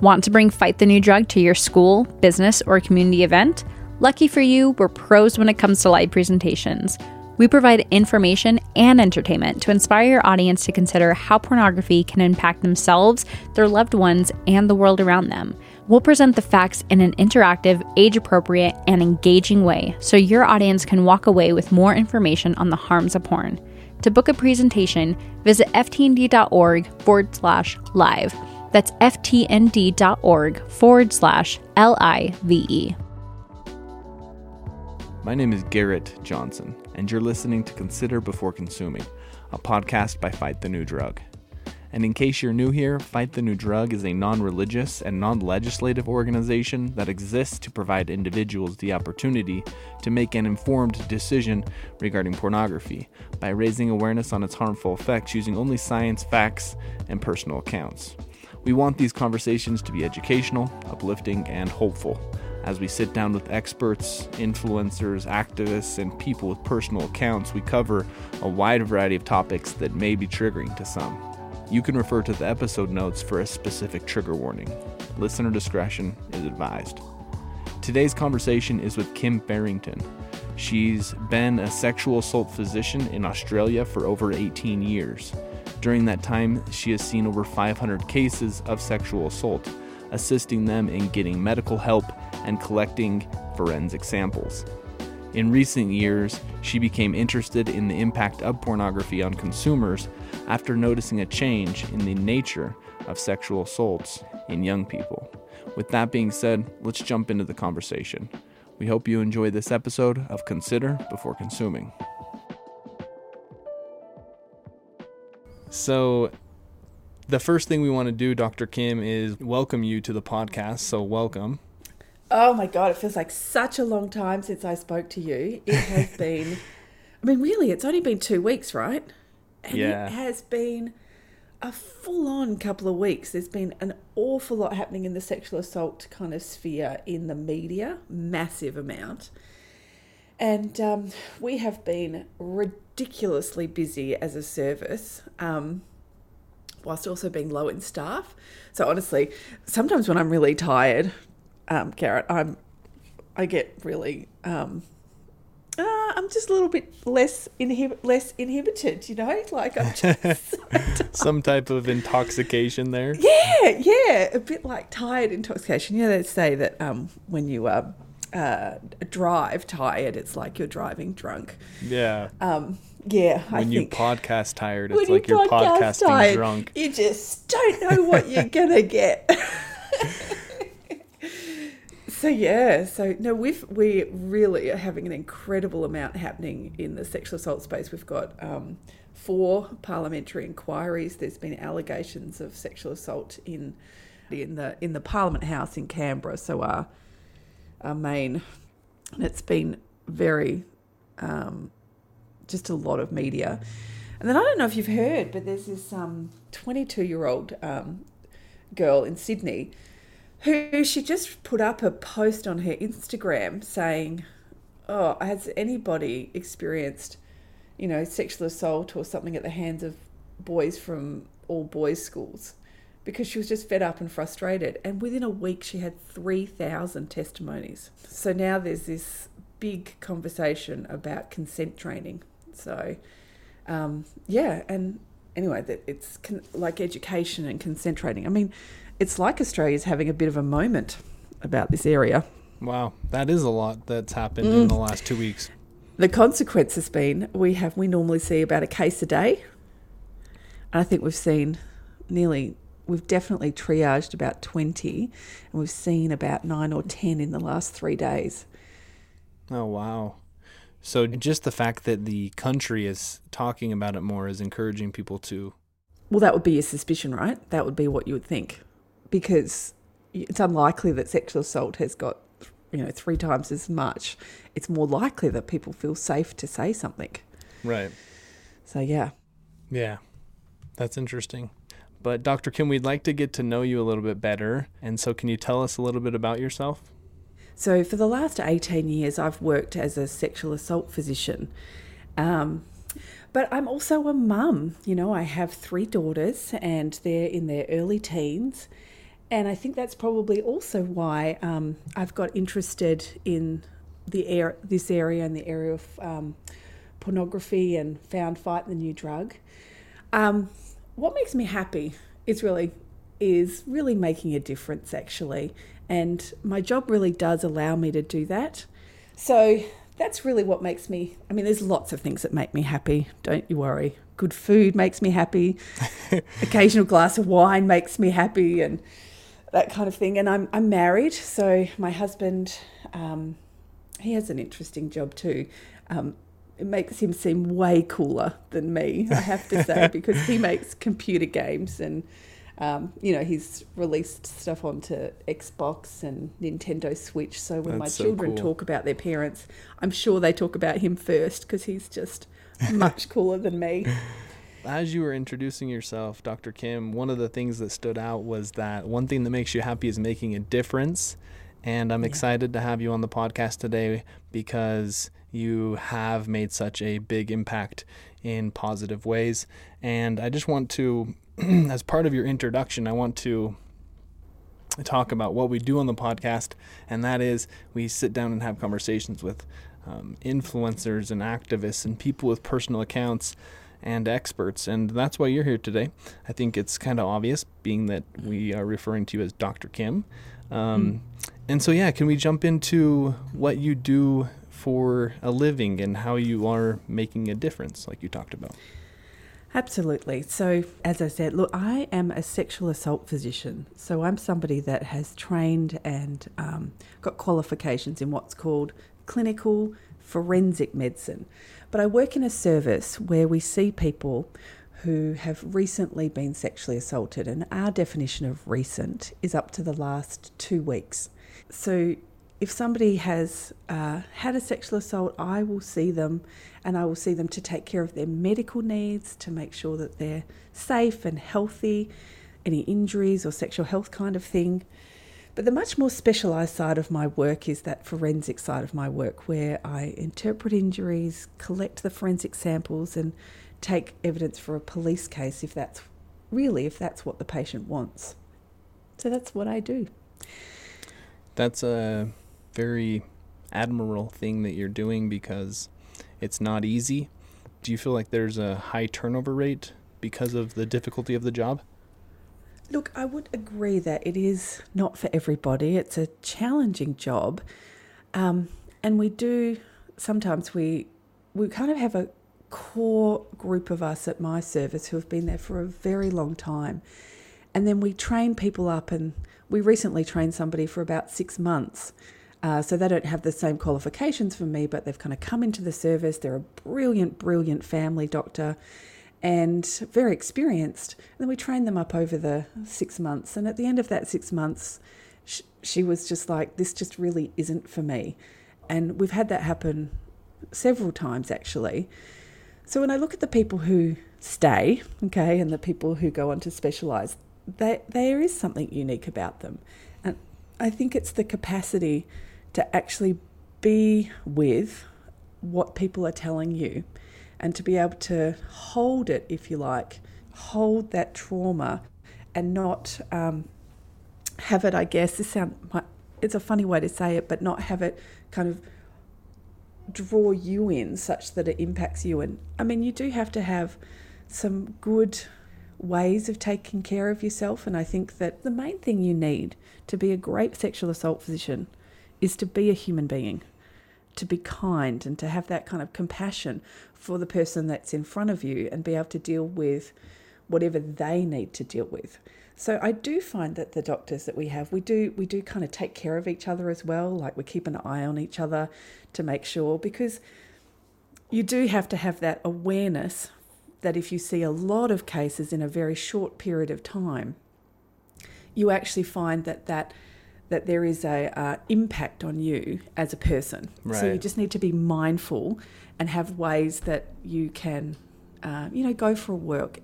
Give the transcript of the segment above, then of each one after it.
Want to bring Fight the New Drug to your school, business, or community event? Lucky for you, we're pros when it comes to live presentations. We provide information and entertainment to inspire your audience to consider how pornography can impact themselves, their loved ones, and the world around them. We'll present the facts in an interactive, age appropriate, and engaging way so your audience can walk away with more information on the harms of porn. To book a presentation, visit ftnd.org forward slash live. That's ftnd.org forward slash L I V E. My name is Garrett Johnson, and you're listening to Consider Before Consuming, a podcast by Fight the New Drug. And in case you're new here, Fight the New Drug is a non religious and non legislative organization that exists to provide individuals the opportunity to make an informed decision regarding pornography by raising awareness on its harmful effects using only science, facts, and personal accounts. We want these conversations to be educational, uplifting, and hopeful as we sit down with experts, influencers, activists, and people with personal accounts, we cover a wide variety of topics that may be triggering to some. You can refer to the episode notes for a specific trigger warning. Listener discretion is advised. Today's conversation is with Kim Barrington. She's been a sexual assault physician in Australia for over 18 years. During that time, she has seen over 500 cases of sexual assault assisting them in getting medical help and collecting forensic samples. In recent years, she became interested in the impact of pornography on consumers after noticing a change in the nature of sexual assaults in young people. With that being said, let's jump into the conversation. We hope you enjoy this episode of Consider Before Consuming. So, the first thing we want to do, Dr. Kim, is welcome you to the podcast. So, welcome. Oh my God, it feels like such a long time since I spoke to you. It has been, I mean, really, it's only been two weeks, right? And Yeah. it has been a full on couple of weeks. There's been an awful lot happening in the sexual assault kind of sphere in the media, massive amount. And um, we have been ridiculously busy as a service. Um, whilst also being low in staff. So honestly, sometimes when I'm really tired, um, Garrett, I'm I get really um, uh, I'm just a little bit less inhib- less inhibited, you know, like I'm just Some type of intoxication there. yeah, yeah, a bit like tired intoxication. Know, they say that um, when you uh, uh, drive tired, it's like you're driving drunk. Yeah. Um, yeah, I when you podcast tired, it's like you you're podcast podcasting tired, drunk. You just don't know what you're gonna get. so yeah, so no, we've we really are having an incredible amount happening in the sexual assault space. We've got um, four parliamentary inquiries. There's been allegations of sexual assault in in the in the Parliament House in Canberra. So our our main, and it's been very um, just a lot of media. And then I don't know if you've heard, but there's this um, 22 year old um, girl in Sydney who she just put up a post on her Instagram saying, Oh, has anybody experienced, you know, sexual assault or something at the hands of boys from all boys' schools? Because she was just fed up and frustrated. And within a week, she had 3,000 testimonies. So now there's this big conversation about consent training. So, um, yeah, and anyway, that it's con- like education and consent training. I mean, it's like Australia's having a bit of a moment about this area. Wow, that is a lot that's happened Mm. in the last two weeks. The consequence has been we have we normally see about a case a day, and I think we've seen nearly we've definitely triaged about twenty, and we've seen about nine or ten in the last three days. Oh wow. So just the fact that the country is talking about it more is encouraging people to Well, that would be your suspicion, right? That would be what you would think, because it's unlikely that sexual assault has got, you know, three times as much. It's more likely that people feel safe to say something. Right. So yeah, Yeah. That's interesting. But Dr. Kim, we'd like to get to know you a little bit better. And so can you tell us a little bit about yourself? So, for the last 18 years, I've worked as a sexual assault physician. Um, but I'm also a mum. You know, I have three daughters and they're in their early teens. And I think that's probably also why um, I've got interested in the air, this area and the area of um, pornography and found fight the new drug. Um, what makes me happy is really is really making a difference actually, and my job really does allow me to do that. So that's really what makes me. I mean, there's lots of things that make me happy. Don't you worry. Good food makes me happy. Occasional glass of wine makes me happy, and that kind of thing. And I'm I'm married, so my husband, um, he has an interesting job too. Um, it makes him seem way cooler than me, I have to say, because he makes computer games and um, you know, he's released stuff onto Xbox and Nintendo Switch. So when That's my so children cool. talk about their parents, I'm sure they talk about him first because he's just much cooler than me. As you were introducing yourself, Dr. Kim, one of the things that stood out was that one thing that makes you happy is making a difference. And I'm yeah. excited to have you on the podcast today because you have made such a big impact in positive ways. And I just want to as part of your introduction, I want to talk about what we do on the podcast, and that is we sit down and have conversations with um, influencers and activists and people with personal accounts and experts. And that's why you're here today. I think it's kind of obvious, being that we are referring to you as Dr. Kim. Um, mm. And so, yeah, can we jump into what you do for a living and how you are making a difference, like you talked about? Absolutely. So, as I said, look, I am a sexual assault physician. So, I'm somebody that has trained and um, got qualifications in what's called clinical forensic medicine. But I work in a service where we see people who have recently been sexually assaulted, and our definition of recent is up to the last two weeks. So, if somebody has uh, had a sexual assault, I will see them and I will see them to take care of their medical needs, to make sure that they're safe and healthy, any injuries or sexual health kind of thing. But the much more specialised side of my work is that forensic side of my work where I interpret injuries, collect the forensic samples, and take evidence for a police case if that's really if that's what the patient wants. So that's what I do. That's a very admirable thing that you're doing because it's not easy. Do you feel like there's a high turnover rate because of the difficulty of the job? Look, I would agree that it is not for everybody. It's a challenging job, um, and we do sometimes we we kind of have a core group of us at my service who have been there for a very long time, and then we train people up. And we recently trained somebody for about six months, uh, so they don't have the same qualifications for me, but they've kind of come into the service. They're a brilliant, brilliant family doctor and very experienced. And then we trained them up over the six months. And at the end of that six months, she, she was just like, this just really isn't for me. And we've had that happen several times actually. So when I look at the people who stay, okay, and the people who go on to specialise, there is something unique about them. And I think it's the capacity to actually be with what people are telling you and to be able to hold it, if you like, hold that trauma and not um, have it, I guess, this sound, it's a funny way to say it, but not have it kind of draw you in such that it impacts you. And I mean, you do have to have some good ways of taking care of yourself. And I think that the main thing you need to be a great sexual assault physician is to be a human being, to be kind and to have that kind of compassion for the person that's in front of you and be able to deal with whatever they need to deal with. So I do find that the doctors that we have, we do we do kind of take care of each other as well, like we keep an eye on each other to make sure because you do have to have that awareness that if you see a lot of cases in a very short period of time, you actually find that that that there is a uh, impact on you as a person. Right. So you just need to be mindful and have ways that you can, uh, you know, go for a walk,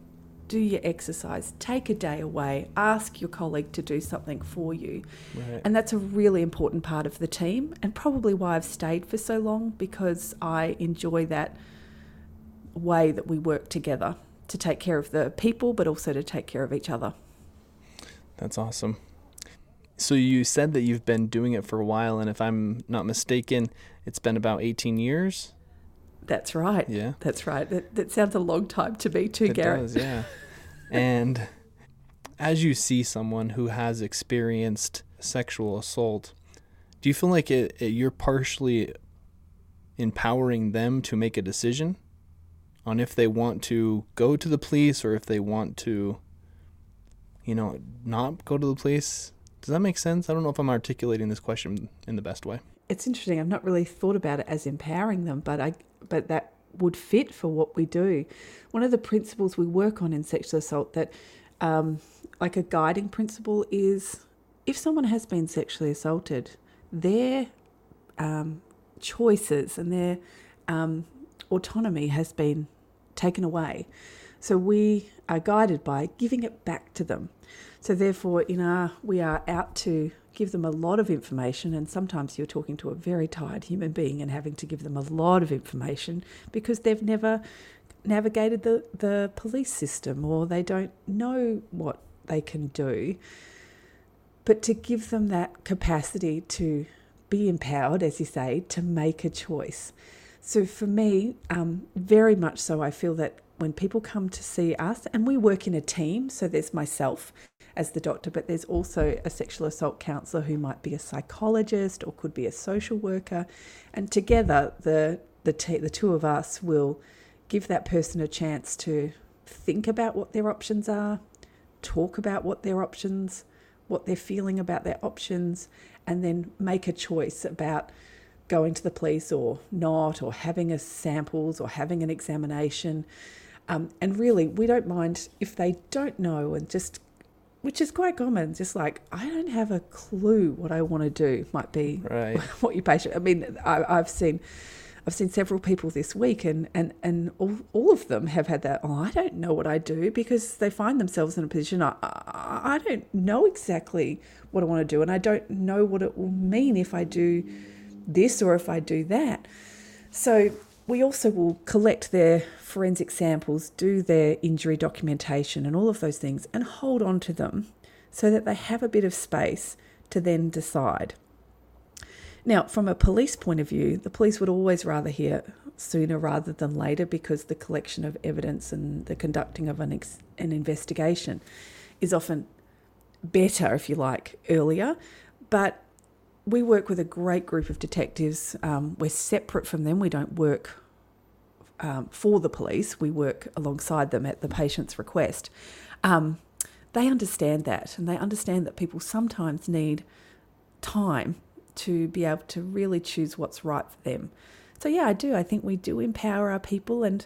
do your exercise, take a day away, ask your colleague to do something for you. Right. And that's a really important part of the team and probably why I've stayed for so long because I enjoy that way that we work together to take care of the people but also to take care of each other. That's awesome. So you said that you've been doing it for a while, and if I'm not mistaken, it's been about 18 years. That's right. Yeah. That's right. That, that sounds a long time to me too, It Garrett. does, yeah. and as you see someone who has experienced sexual assault, do you feel like it, it, you're partially empowering them to make a decision on if they want to go to the police or if they want to, you know, not go to the police? Does that make sense? I don't know if I'm articulating this question in the best way. It's interesting. I've not really thought about it as empowering them, but I but that would fit for what we do. One of the principles we work on in sexual assault that um, like a guiding principle is if someone has been sexually assaulted, their um, choices and their um, autonomy has been taken away. So we are guided by giving it back to them. So therefore, in our we are out to give them a lot of information, and sometimes you're talking to a very tired human being and having to give them a lot of information because they've never navigated the, the police system or they don't know what they can do. But to give them that capacity to be empowered, as you say, to make a choice. So for me, um, very much so, I feel that when people come to see us, and we work in a team, so there's myself as the doctor, but there's also a sexual assault counsellor who might be a psychologist or could be a social worker, and together the the t- the two of us will give that person a chance to think about what their options are, talk about what their options, what they're feeling about their options, and then make a choice about going to the police or not, or having a samples or having an examination. Um, and really, we don't mind if they don't know and just, which is quite common, just like, I don't have a clue what I want to do, might be Right. what your patient. I mean, I, I've seen. I've seen several people this week, and, and, and all, all of them have had that. Oh, I don't know what I do because they find themselves in a position. I, I, I don't know exactly what I want to do, and I don't know what it will mean if I do this or if I do that. So we also will collect their forensic samples, do their injury documentation, and all of those things, and hold on to them so that they have a bit of space to then decide. Now, from a police point of view, the police would always rather hear sooner rather than later because the collection of evidence and the conducting of an, ex- an investigation is often better, if you like, earlier. But we work with a great group of detectives. Um, we're separate from them. We don't work um, for the police. We work alongside them at the patient's request. Um, they understand that, and they understand that people sometimes need time to be able to really choose what's right for them. So yeah, I do. I think we do empower our people, and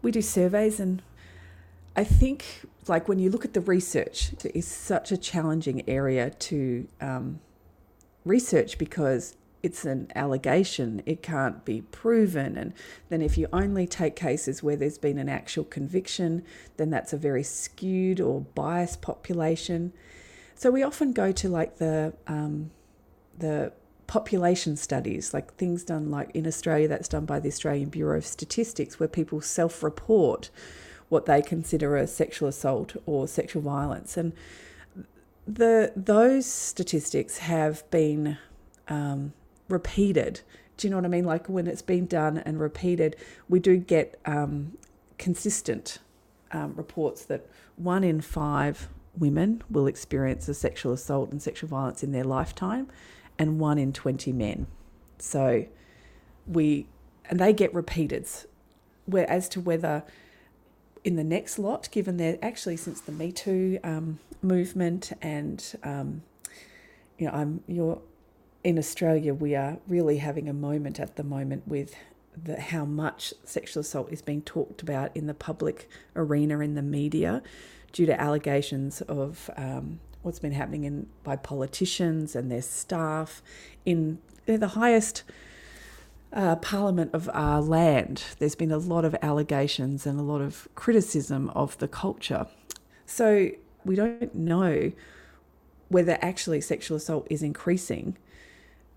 we do surveys, and I think like when you look at the research, it is such a challenging area to um, research because it's an allegation, it can't be proven. And then, if you only take cases where there's been an actual conviction, then that's a very skewed or biased population. So, we often go to like the, um, the population studies, like things done like in Australia, that's done by the Australian Bureau of Statistics, where people self report what they consider a sexual assault or sexual violence. And the those statistics have been um, repeated. Do you know what I mean? Like when it's been done and repeated, we do get um, consistent um, reports that one in five women will experience a sexual assault and sexual violence in their lifetime, and one in 20 men. So we, and they get repeated. Where as to whether in the next lot, given that actually since the Me Too um, movement and um, you know, I'm you're in Australia, we are really having a moment at the moment with the, how much sexual assault is being talked about in the public arena in the media due to allegations of um, what's been happening in by politicians and their staff in they're the highest uh, parliament of our land. There's been a lot of allegations and a lot of criticism of the culture. So we don't know whether actually sexual assault is increasing.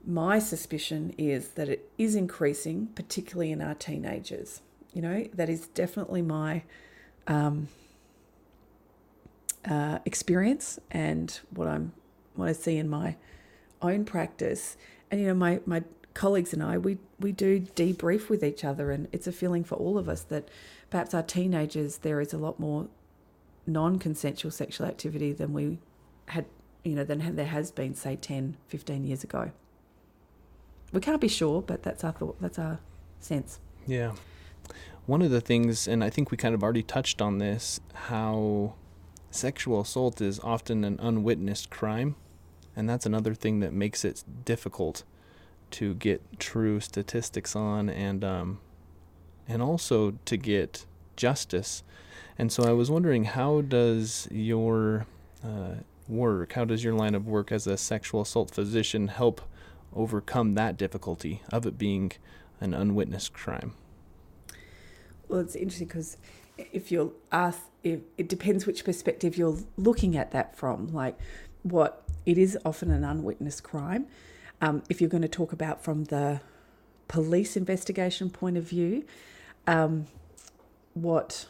My suspicion is that it is increasing, particularly in our teenagers. You know, that is definitely my um, uh, experience and what I'm what I see in my own practice. And you know, my my colleagues and I, we we do debrief with each other, and it's a feeling for all of us that perhaps our teenagers there is a lot more non-consensual sexual activity than we had, you know, than there has been say 10, 15 years ago. We can't be sure, but that's our thought. That's our sense. Yeah. One of the things, and I think we kind of already touched on this, how sexual assault is often an unwitnessed crime. And that's another thing that makes it difficult to get true statistics on and um, and also to get justice. And so I was wondering, how does your uh, work, how does your line of work as a sexual assault physician help overcome that difficulty of it being an unwitnessed crime? Well, it's interesting because if you're asked, if, it depends which perspective you're looking at that from. Like, what it is often an unwitnessed crime. Um, if you're going to talk about from the police investigation point of view, um, what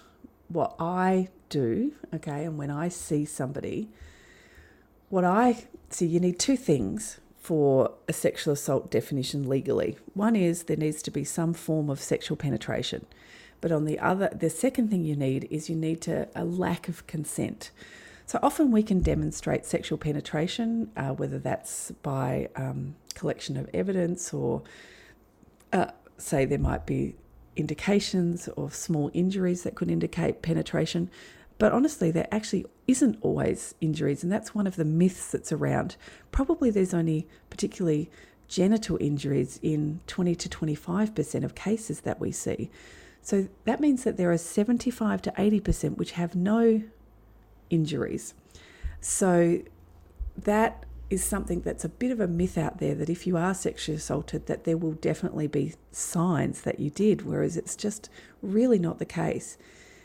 what I do, okay, and when I see somebody, what I see, you need two things for a sexual assault definition legally. One is there needs to be some form of sexual penetration. But on the other, the second thing you need is you need to a lack of consent. So often we can demonstrate sexual penetration, uh, whether that's by um, collection of evidence or uh, say there might be indications of small injuries that could indicate penetration. But honestly, there actually isn't always injuries, and that's one of the myths that's around. Probably there's only particularly genital injuries in 20 to 25% of cases that we see. So that means that there are 75 to 80% which have no injuries. So that is something that's a bit of a myth out there that if you are sexually assaulted that there will definitely be signs that you did whereas it's just really not the case.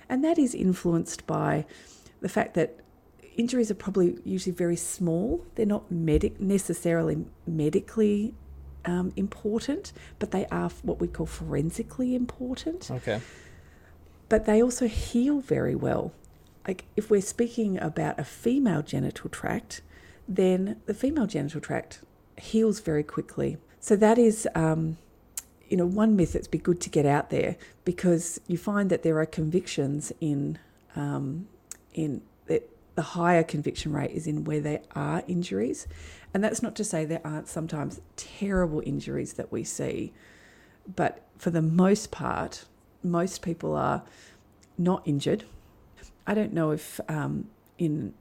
And that is influenced by the fact that injuries are probably usually very small. They're not medic necessarily medically um, important, but they are what we call forensically important. Okay. But they also heal very well like if we're speaking about a female genital tract, then the female genital tract heals very quickly. So that is, um, you know, one myth that's be good to get out there because you find that there are convictions in um, in the, the higher conviction rate is in where there are injuries, and that's not to say there aren't sometimes terrible injuries that we see, but for the most part, most people are not injured I don't know if um, in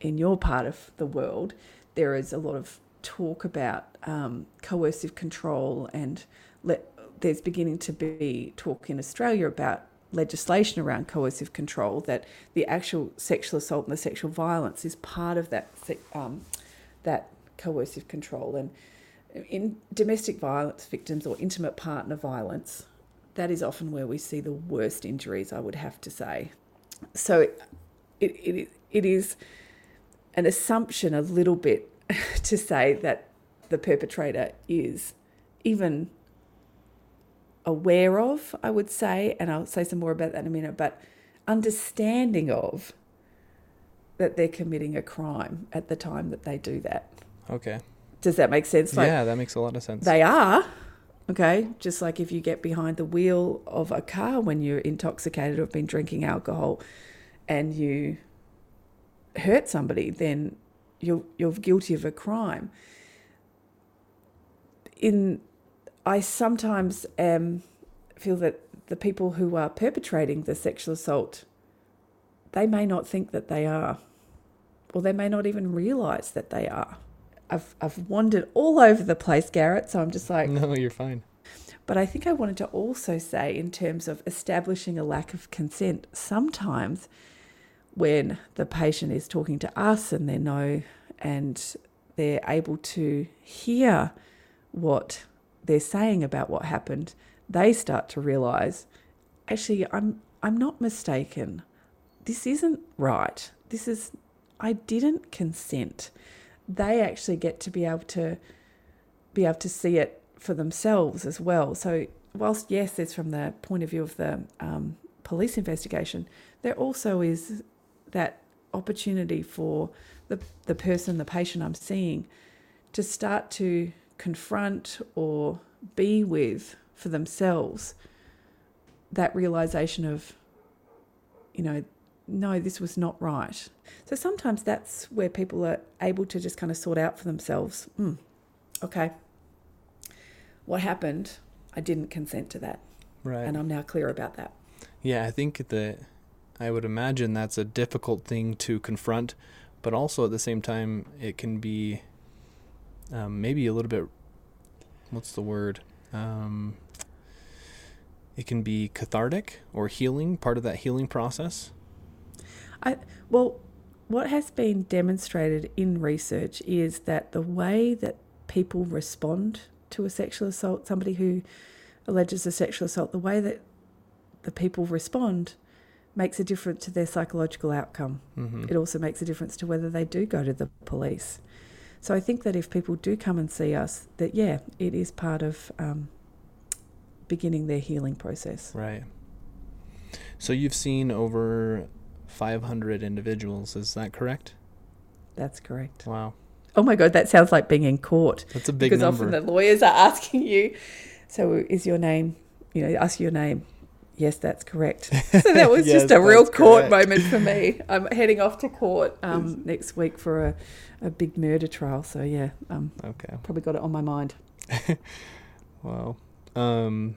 in your part of the world there is a lot of talk about um, coercive control and let, there's beginning to be talk in Australia about legislation around coercive control that the actual sexual assault and the sexual violence is part of that um, that coercive control. And in domestic violence victims or intimate partner violence that is often where we see the worst injuries I would have to say so it, it, it is an assumption a little bit to say that the perpetrator is even aware of, I would say, and I'll say some more about that in a minute, but understanding of that they're committing a crime at the time that they do that. Okay. Does that make sense? Like, yeah, that makes a lot of sense. They are, okay, just like if you get behind the wheel of a car when you're intoxicated or been drinking alcohol and you hurt somebody, then you're you're guilty of a crime. In I sometimes um, feel that the people who are perpetrating the sexual assault, they may not think that they are, or they may not even realise that they are. I've I've wandered all over the place, Garrett. So I'm just like, no, you're fine. But I think I wanted to also say, in terms of establishing a lack of consent, sometimes when the patient is talking to us and they know and they're able to hear what they're saying about what happened, they start to realize actually I'm I'm not mistaken. This isn't right. This is I didn't consent. They actually get to be able to be able to see it for themselves as well. So whilst yes, it's from the point of view of the um, police investigation, there also is that opportunity for the, the person, the patient I'm seeing, to start to confront or be with for themselves that realization of, you know, no, this was not right. So sometimes that's where people are able to just kind of sort out for themselves. Mm, okay, what happened? I didn't consent to that. Right. And I'm now clear about that. Yeah, I think that I would imagine that's a difficult thing to confront, but also at the same time, it can be um, maybe a little bit. What's the word? Um, it can be cathartic or healing, part of that healing process. I well, what has been demonstrated in research is that the way that people respond to a sexual assault, somebody who alleges a sexual assault, the way that the people respond makes a difference to their psychological outcome. Mm-hmm. It also makes a difference to whether they do go to the police. So I think that if people do come and see us, that yeah, it is part of um, beginning their healing process. Right. So you've seen over 500 individuals, is that correct? That's correct. Wow. Oh my God, that sounds like being in court. That's a big because number. often the lawyers are asking you, so is your name, you know, ask your name. Yes, that's correct. So that was Yes, just a real court correct. moment for me. I'm heading off to court um, next week for a, a big murder trial. So yeah, um, okay. probably got it on my mind. Wow. Um,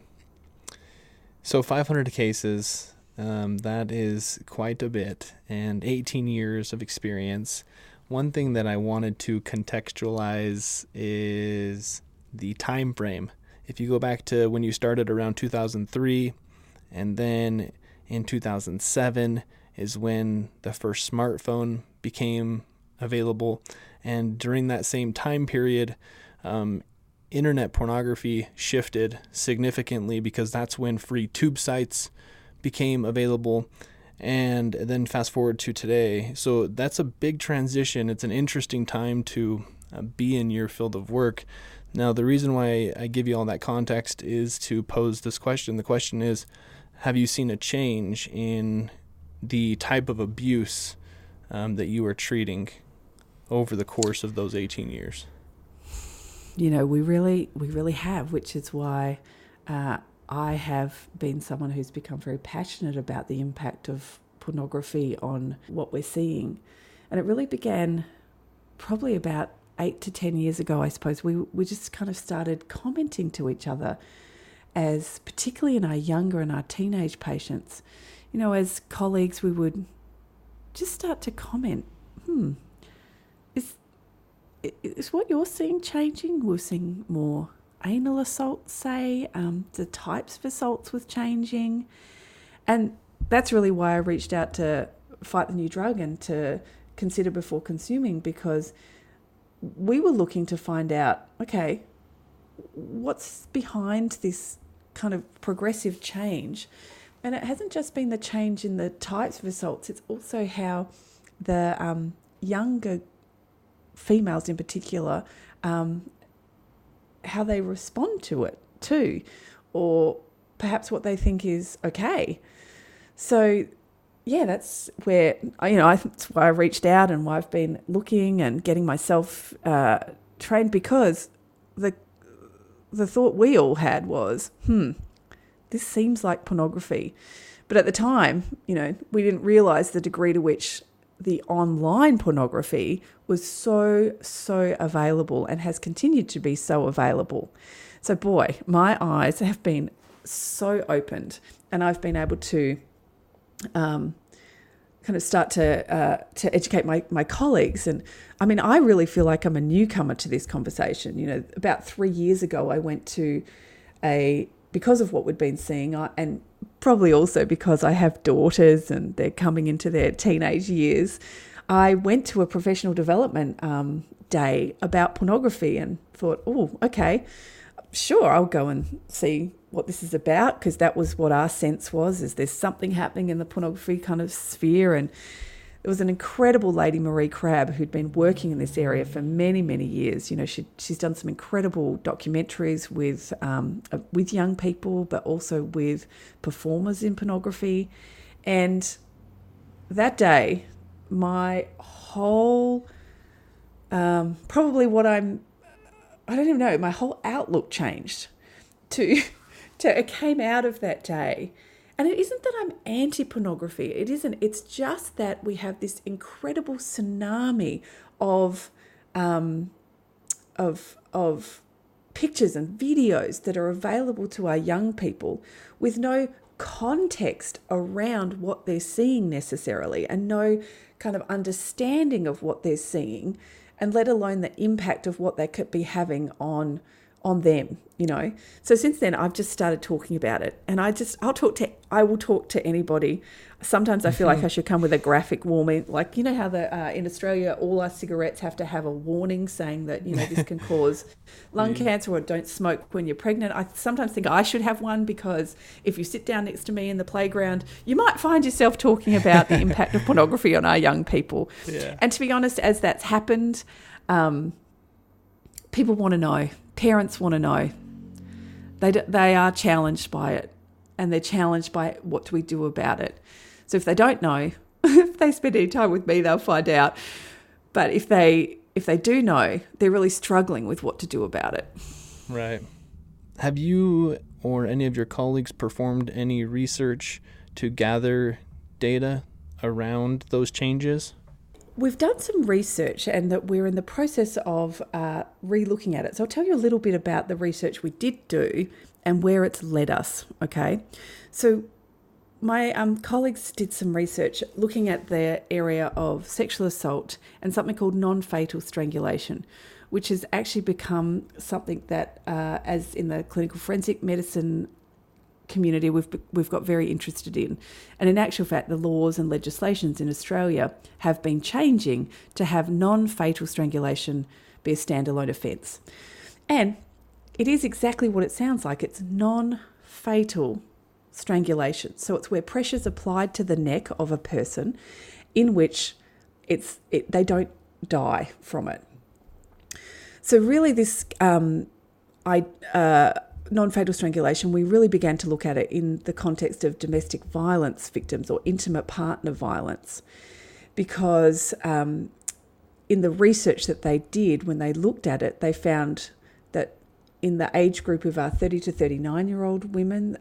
so 500 cases, um, that is quite a bit, and 18 years of experience. One thing that I wanted to contextualize is the time frame. If you go back to when you started around 2003, and then in 2007 is when the first smartphone became available, and during that same time period, um, internet pornography shifted significantly because that's when free tube sites became available. And then fast forward to today. So that's a big transition. It's an interesting time to uh, be in your field of work. Now the reason why i give you all that context is to pose this question. The question is have you seen a change in the type of abuse um, that you are treating over the course of those 18 years? You know, we really, we really have, which is why uh, I have been someone who's become very passionate about the impact of pornography on what we're seeing. And it really began probably about eight to 10 years ago, I suppose. We, we just kind of started commenting to each other as, particularly in our younger and our teenage patients, you know, as colleagues, we would just start to comment, hmm, is is what you're seeing changing? We're seeing more anal assaults, say, um, the types of assaults was changing. And that's really why I reached out to Fight the New Drug and to consider before consuming because we were looking to find out okay, what's behind this kind of progressive change? And it hasn't just been the change in the types of assaults, it's also how the um, younger females in particular, um, how they respond to it too, or perhaps what they think is okay. So, yeah, that's where you know I, that's why I reached out and why I've been looking and getting myself uh, trained because the the thought we all had was, hmm, this seems like pornography. But at the time, you know, we didn't realize the degree to which the online pornography was so, so available and has continued to be so available. So, boy, my eyes have been so opened, and I've been able to um, kind of start to uh, to educate my, my colleagues. And I mean, I really feel like I'm a newcomer to this conversation. You know, about three years ago, I went to a because of what we'd been seeing, I, and probably also because I have daughters and they're coming into their teenage years, I went to a professional development um, day about pornography and thought, oh, okay, sure, I'll go and see what this is about because that was what our sense was: is there's something happening in the pornography kind of sphere and. There was an incredible lady, Maree Crabbe, who'd been working in this area for many, many years. You know, she, she's done some incredible documentaries with um, uh, with young people, but also with performers in pornography. And that day, my whole, um, probably what I'm, I don't even know, my whole outlook changed to, to, it came out of that day. And it isn't that I'm anti pornography, it isn't. It's just that we have this incredible tsunami of, um, of, of pictures and videos that are available to our young people with no context around what they're seeing necessarily and no kind of understanding of what they're seeing and let alone the impact of what they could be having on on them you know. So since then i've just started talking about it. And i just i'll talk to i will talk to anybody. Sometimes i feel like i should come with a graphic warning. Like you know how the uh, in australia all our cigarettes have to have a warning saying that you know this can cause lung yeah. cancer or don't smoke when you're pregnant. I sometimes think i should have one because if you sit down next to me in the playground you might find yourself talking about the impact of pornography on our young people. Yeah. and to be honest as that's happened um, people want to know parents want to know. They, they are challenged by it and they're challenged by what do we do about it. So if they don't know, if they spend any time with me, they'll find out. But if they if they do know, they're really struggling with what to do about it. Right. Have you or any of your colleagues performed any research to gather data around those changes? We've done some research and that we're in the process of uh, re looking at it. So I'll tell you a little bit about the research we did do and where it's led us. Okay. So my um, colleagues did some research looking at the area of sexual assault and something called non fatal strangulation, which has actually become something that, uh, as in the clinical forensic medicine community we've we've got very interested in. And in actual fact, the laws and legislations in Australia have been changing to have non-fatal strangulation be a standalone offence. And it is exactly what it sounds like. It's non-fatal strangulation. So it's where pressure's applied to the neck of a person in which it's it, they don't die from it. So really this um, I uh, non fatal strangulation, we really began to look at it in the context of domestic violence victims or intimate partner violence. Because um, in the research that they did, when they looked at it, they found that in the age group of our 30 to 39 year old women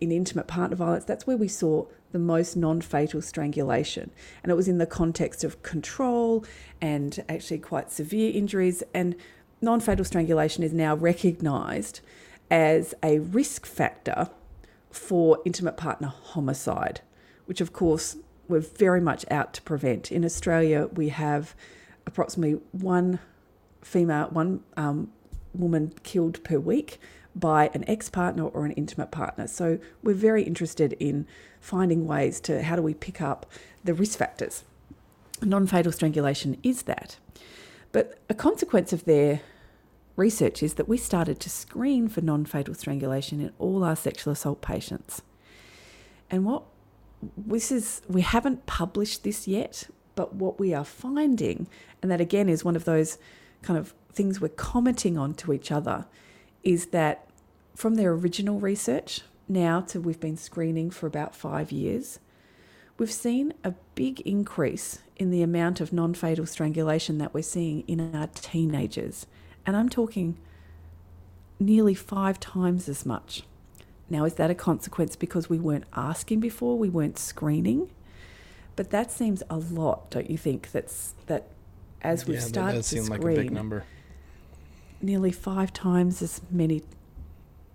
in intimate partner violence, that's where we saw the most non fatal strangulation. And it was in the context of control and actually quite severe injuries. And non fatal strangulation is now recognised as a risk factor for intimate partner homicide, which of course we're very much out to prevent. In Australia, we have approximately one female, one um, woman killed per week by an ex partner or an intimate partner. So we're very interested in finding ways to how do we pick up the risk factors. Non fatal strangulation is that. But a consequence of their research is that we started to screen for non fatal strangulation in all our sexual assault patients. And what this is, we haven't published this yet, but what we are finding, and that again is one of those kind of things we're commenting on to each other, is that from their original research now to we've been screening for about five years, we've seen a big increase in the amount of non fatal strangulation that we're seeing in our teenagers. And I'm talking nearly five times as much. Now, is that a consequence because we weren't asking before, we weren't screening? But that seems a lot, don't you think? That's that as we've yeah, started that to screen, like nearly five times as many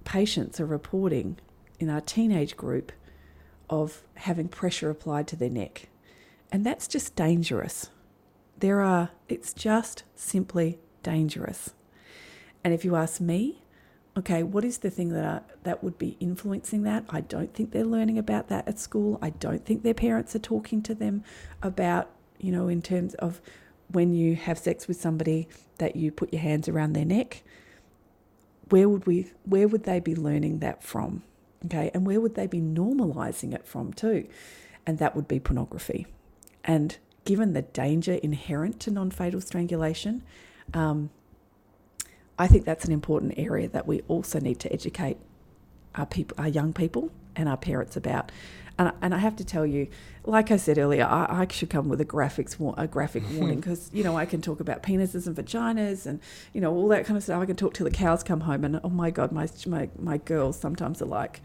patients are reporting in our teenage group of having pressure applied to their neck. And that's just dangerous. There are, it's just simply dangerous. And if you ask me, okay, what is the thing that are, that would be influencing that? I don't think they're learning about that at school. I don't think their parents are talking to them about, you know, in terms of when you have sex with somebody that you put your hands around their neck. Where would we where would they be learning that from? Okay, and where would they be normalizing it from too? And that would be pornography. And given the danger inherent to non-fatal strangulation, um, I think that's an important area that we also need to educate our people, our young people, and our parents about. And, and I have to tell you, like I said earlier, I, I should come with a graphics a graphic warning because you know I can talk about penises and vaginas and you know all that kind of stuff. I can talk till the cows come home, and oh my god, my my my girls sometimes are like,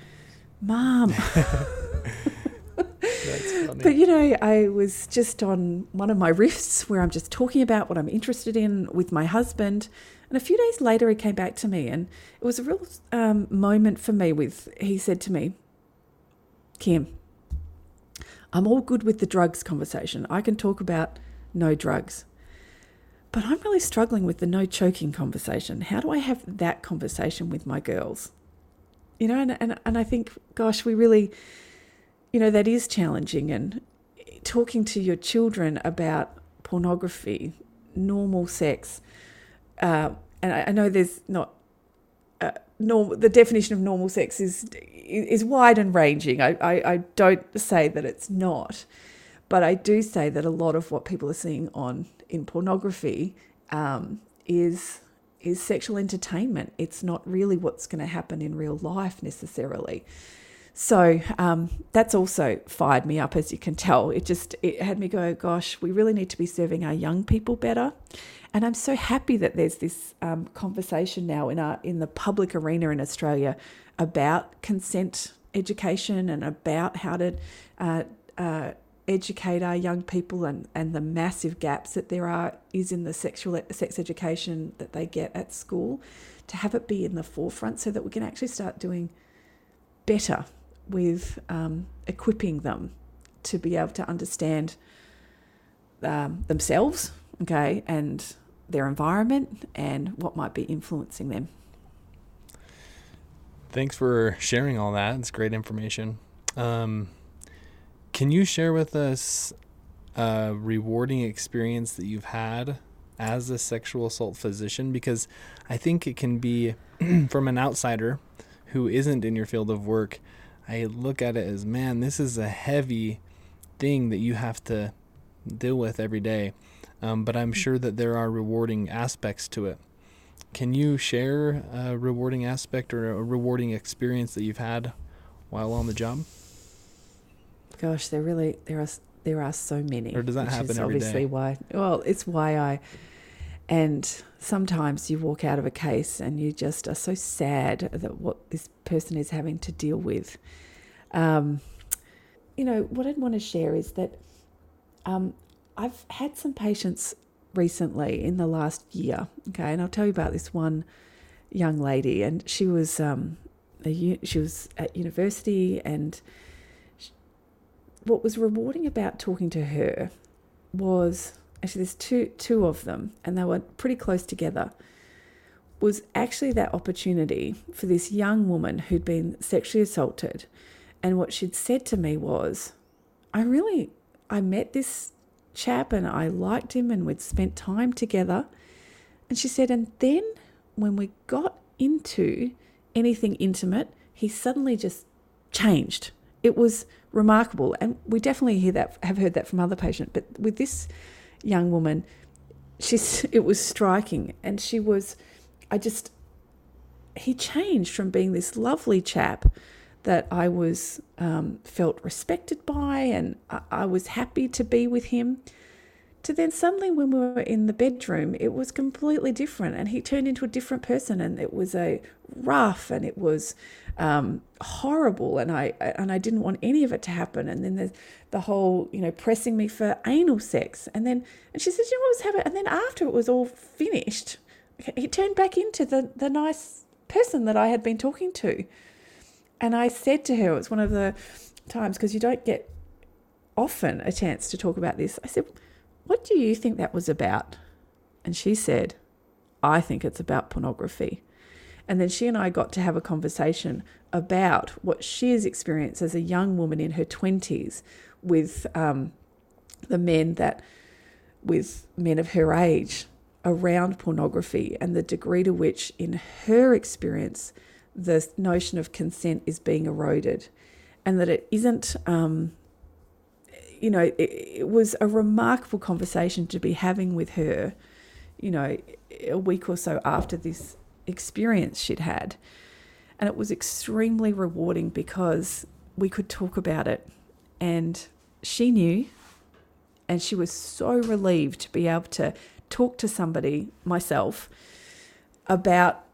"Mom." But you know, I was just on one of my riffs where I'm just talking about what I'm interested in with my husband, and a few days later, he came back to me, and it was a real um, moment for me. With he said to me, "Kim, I'm all good with the drugs conversation. I can talk about no drugs." But I'm really struggling with the no choking conversation. How do I have that conversation with my girls? You know, and, and, and I think, gosh, we really, you know, that is challenging. And talking to your children about pornography, normal sex, uh, and I, I, know there's not uh, normal. The definition of normal sex is is wide and ranging. I, I, I don't say that it's not, but I do say that a lot of what people are seeing on in pornography um, is is sexual entertainment. It's not really what's going to happen in real life necessarily. So um, that's also fired me up, as you can tell. It just it had me go, gosh, we really need to be serving our young people better. And I'm so happy that there's this um, conversation now in our in the public arena in Australia about consent education and about how to uh, uh, educate our young people and, and the massive gaps that there are is in the sexual sex education that they get at school to have it be in the forefront so that we can actually start doing better with um, equipping them to be able to understand um, themselves okay and their environment and what might be influencing them. Thanks for sharing all that. It's great information. Um, can you share with us a rewarding experience that you've had as a sexual assault physician? Because I think it can be, from an outsider who isn't in your field of work, I look at it as, man, this is a heavy thing that you have to deal with every day um, but I'm sure that there are rewarding aspects to it. Can you share a rewarding aspect or a rewarding experience that you've had while on the job? Gosh, there really there are there are so many. Or does that happen every obviously day? why well, it's why I and sometimes you walk out of a case and you just are so sad that what this person is having to deal with. Um, you know, what I'd want to share is that um, I've had some patients recently in the last year, okay, and I'll tell you about this one young lady, and she was um, she was at university, and she, what was rewarding about talking to her was actually there's two two of them, and they were pretty close together. Was actually that opportunity for this young woman who'd been sexually assaulted, and what she'd said to me was, "I really I met this chap and I liked him and we'd spent time together. And she said, and then when we got into anything intimate, he suddenly just changed. It was remarkable. And we definitely hear that, have heard that from other patients. But with this young woman, she's, it was striking. And she was, I just, he changed from being this lovely chap that I was um, felt respected by and I, I was happy to be with him. To then suddenly, when we were in the bedroom, it was completely different, and he turned into a different person, and it was a rough, and it was um, horrible, and I and I didn't want any of it to happen. And then there's the whole, you know, pressing me for anal sex, and then and she said, you know what was happening? And then after it was all finished, he turned back into the the nice person that I had been talking to. And I said to her, it was one of the times because you don't get often a chance to talk about this. I said, What do you think that was about? And she said, I think it's about pornography. And then she and I got to have a conversation about what she has experienced as a young woman in her 20s with um, the men that, with men of her age around pornography and the degree to which, in her experience, the notion of consent is being eroded and that it isn't, um, you know, it, it, was a remarkable conversation to be having with her, you know, a week or so after this experience she'd had. And it was extremely rewarding because we could talk about it And she knew, and she was so relieved to be able to talk to somebody, myself, about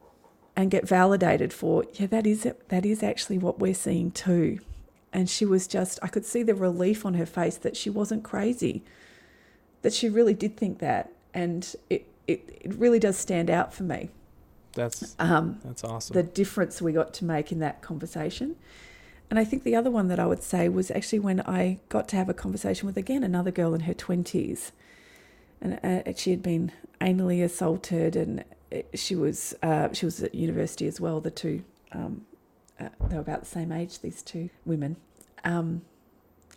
and get validated for, yeah, that is that is actually what we're seeing too. And she was just I could see the relief on her face that she wasn't crazy. That she really did think that. And it it, it really does stand out for me. That's Um, that's awesome. the difference we got to make in that conversation. And I think the other one that I would say was actually when I got to have a conversation with again another girl in her twenties, and uh, she had been anally assaulted, and it- she was uh, she was at university as well. The two, um, uh, they were about the same age. These two women, um,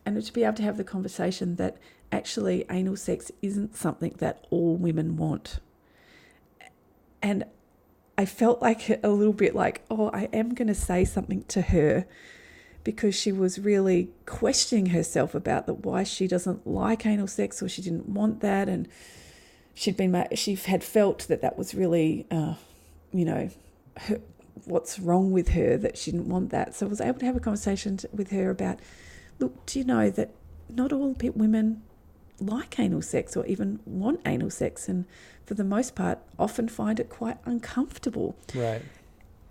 and to be able to have the conversation that actually anal sex isn't something that all women want, and I felt like a little bit like, oh, I am going to say something to her because she was really questioning herself about that why she doesn't like anal sex or she didn't want that and she'd been she had felt that that was really uh, you know her, what's wrong with her that she didn't want that. So I was able to have a conversation t- with her about look do you know that not all women like anal sex or even want anal sex and for the most part often find it quite uncomfortable. Right.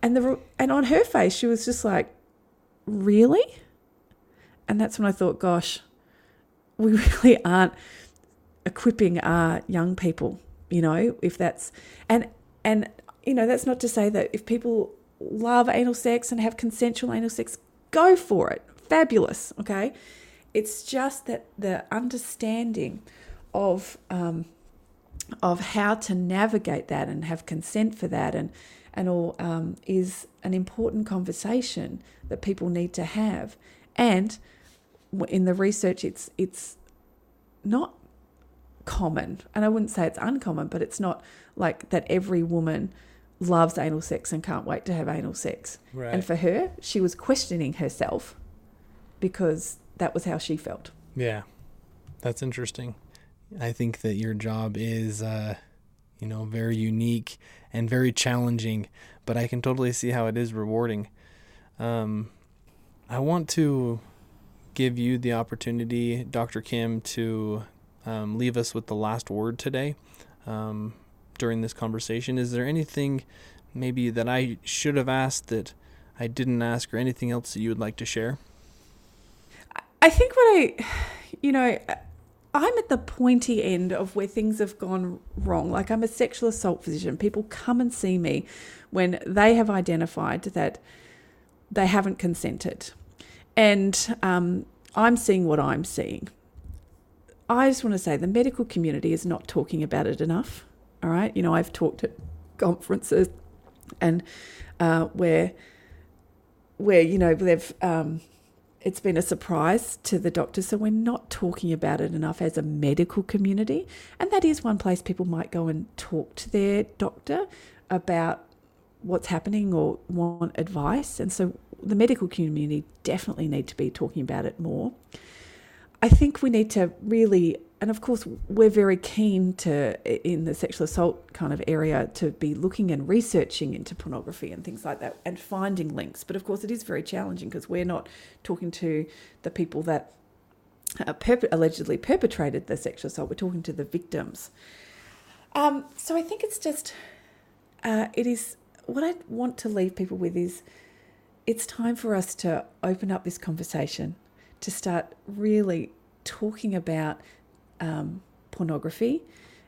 and the and on her face she was just like really? And that's when i thought gosh we really aren't equipping our young people you know if that's and and you know that's not to say that if people love anal sex and have consensual anal sex go for it. Fabulous okay? It's just that the understanding of um, of how to navigate that and have consent for that and and all um, is an important conversation that people need to have. And in the research, it's it's not common, and I wouldn't say it's uncommon, but it's not like that every woman loves anal sex and can't wait to have anal sex. Right. And for her, she was questioning herself because that was how she felt. Yeah, that's interesting. I think that your job is, uh, you know, very unique and very challenging, but I can totally see how it is rewarding. Um, I want to give you the opportunity, Dr. Kim, to um, leave us with the last word today um, during this conversation. Is there anything maybe that I should have asked that I didn't ask, or anything else that you would like to share? I think what I, you know, I'm at the pointy end of where things have gone wrong. Like I'm a sexual assault physician. People come and see me when they have identified that they haven't consented. And um, I'm seeing what I'm seeing. I just want to say the medical community is not talking about it enough. All right. You know, I've talked at conferences and uh, where, where, you know, they've, um, it's been a surprise to the doctor. So we're not talking about it enough as a medical community. And that is one place people might go and talk to their doctor about what's happening or want advice. And so the medical community definitely need to be talking about it more. I think we need to really, and of course, we're very keen to, in the sexual assault kind of area, to be looking and researching into pornography and things like that and finding links. But of course, it is very challenging because we're not talking to the people that uh, perp- allegedly perpetrated the sexual assault, we're talking to the victims. Um, so I think it's just, uh, it is, what I want to leave people with is it's time for us to open up this conversation to start really talking about um, pornography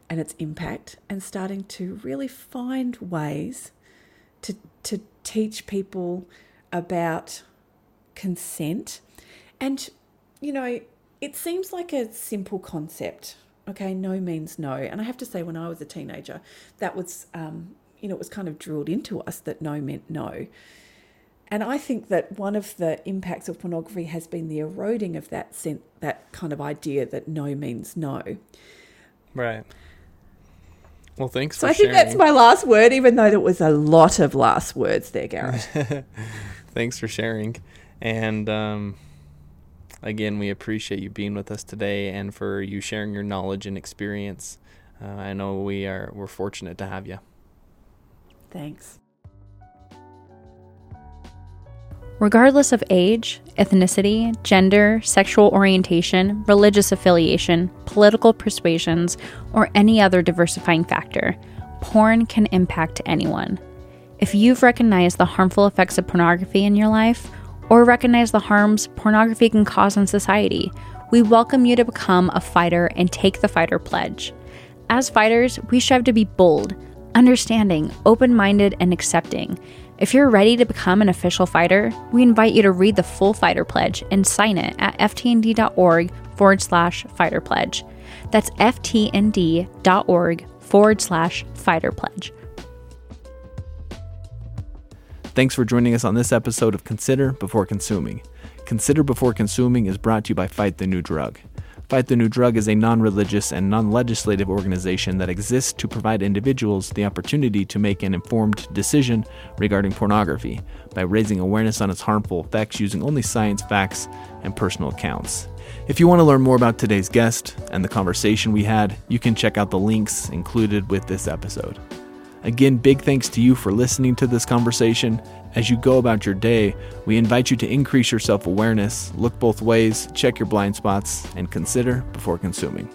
and its impact and starting to really find ways to, to teach people about consent. And, you know, it seems like a simple concept. Okay, no means no. And I have to say, when I was a teenager, that was, um, you know, it was kind of drilled into us that no meant no. And I think that one of the impacts of pornography has been the eroding of that sen- that kind of idea that no means no. Right. Well, thanks So I think that's my last word, even though there was a lot of last words there, Garrett. thanks for sharing. And um, again, we appreciate you being with us today and for you sharing your knowledge and experience. Uh, I know we are we're fortunate to have you. Thanks. Regardless of age, ethnicity, gender, sexual orientation, religious affiliation, political persuasions, or any other diversifying factor, porn can impact anyone. If you've recognized the harmful effects of pornography in your life, or recognize the harms pornography can cause on society, we welcome you to become a fighter and take the fighter pledge. As fighters, we strive to be bold, understanding, open minded, and accepting. If you're ready to become an official fighter, we invite you to read the full fighter pledge and sign it at ftnd.org forward slash fighter pledge. That's ftnd.org forward slash fighter pledge. Thanks for joining us on this episode of Consider Before Consuming. Consider Before Consuming is brought to you by Fight the New Drug. Fight the New Drug is a non religious and non legislative organization that exists to provide individuals the opportunity to make an informed decision regarding pornography by raising awareness on its harmful effects using only science, facts, and personal accounts. If you want to learn more about today's guest and the conversation we had, you can check out the links included with this episode. Again, big thanks to you for listening to this conversation. As you go about your day, we invite you to increase your self awareness, look both ways, check your blind spots, and consider before consuming.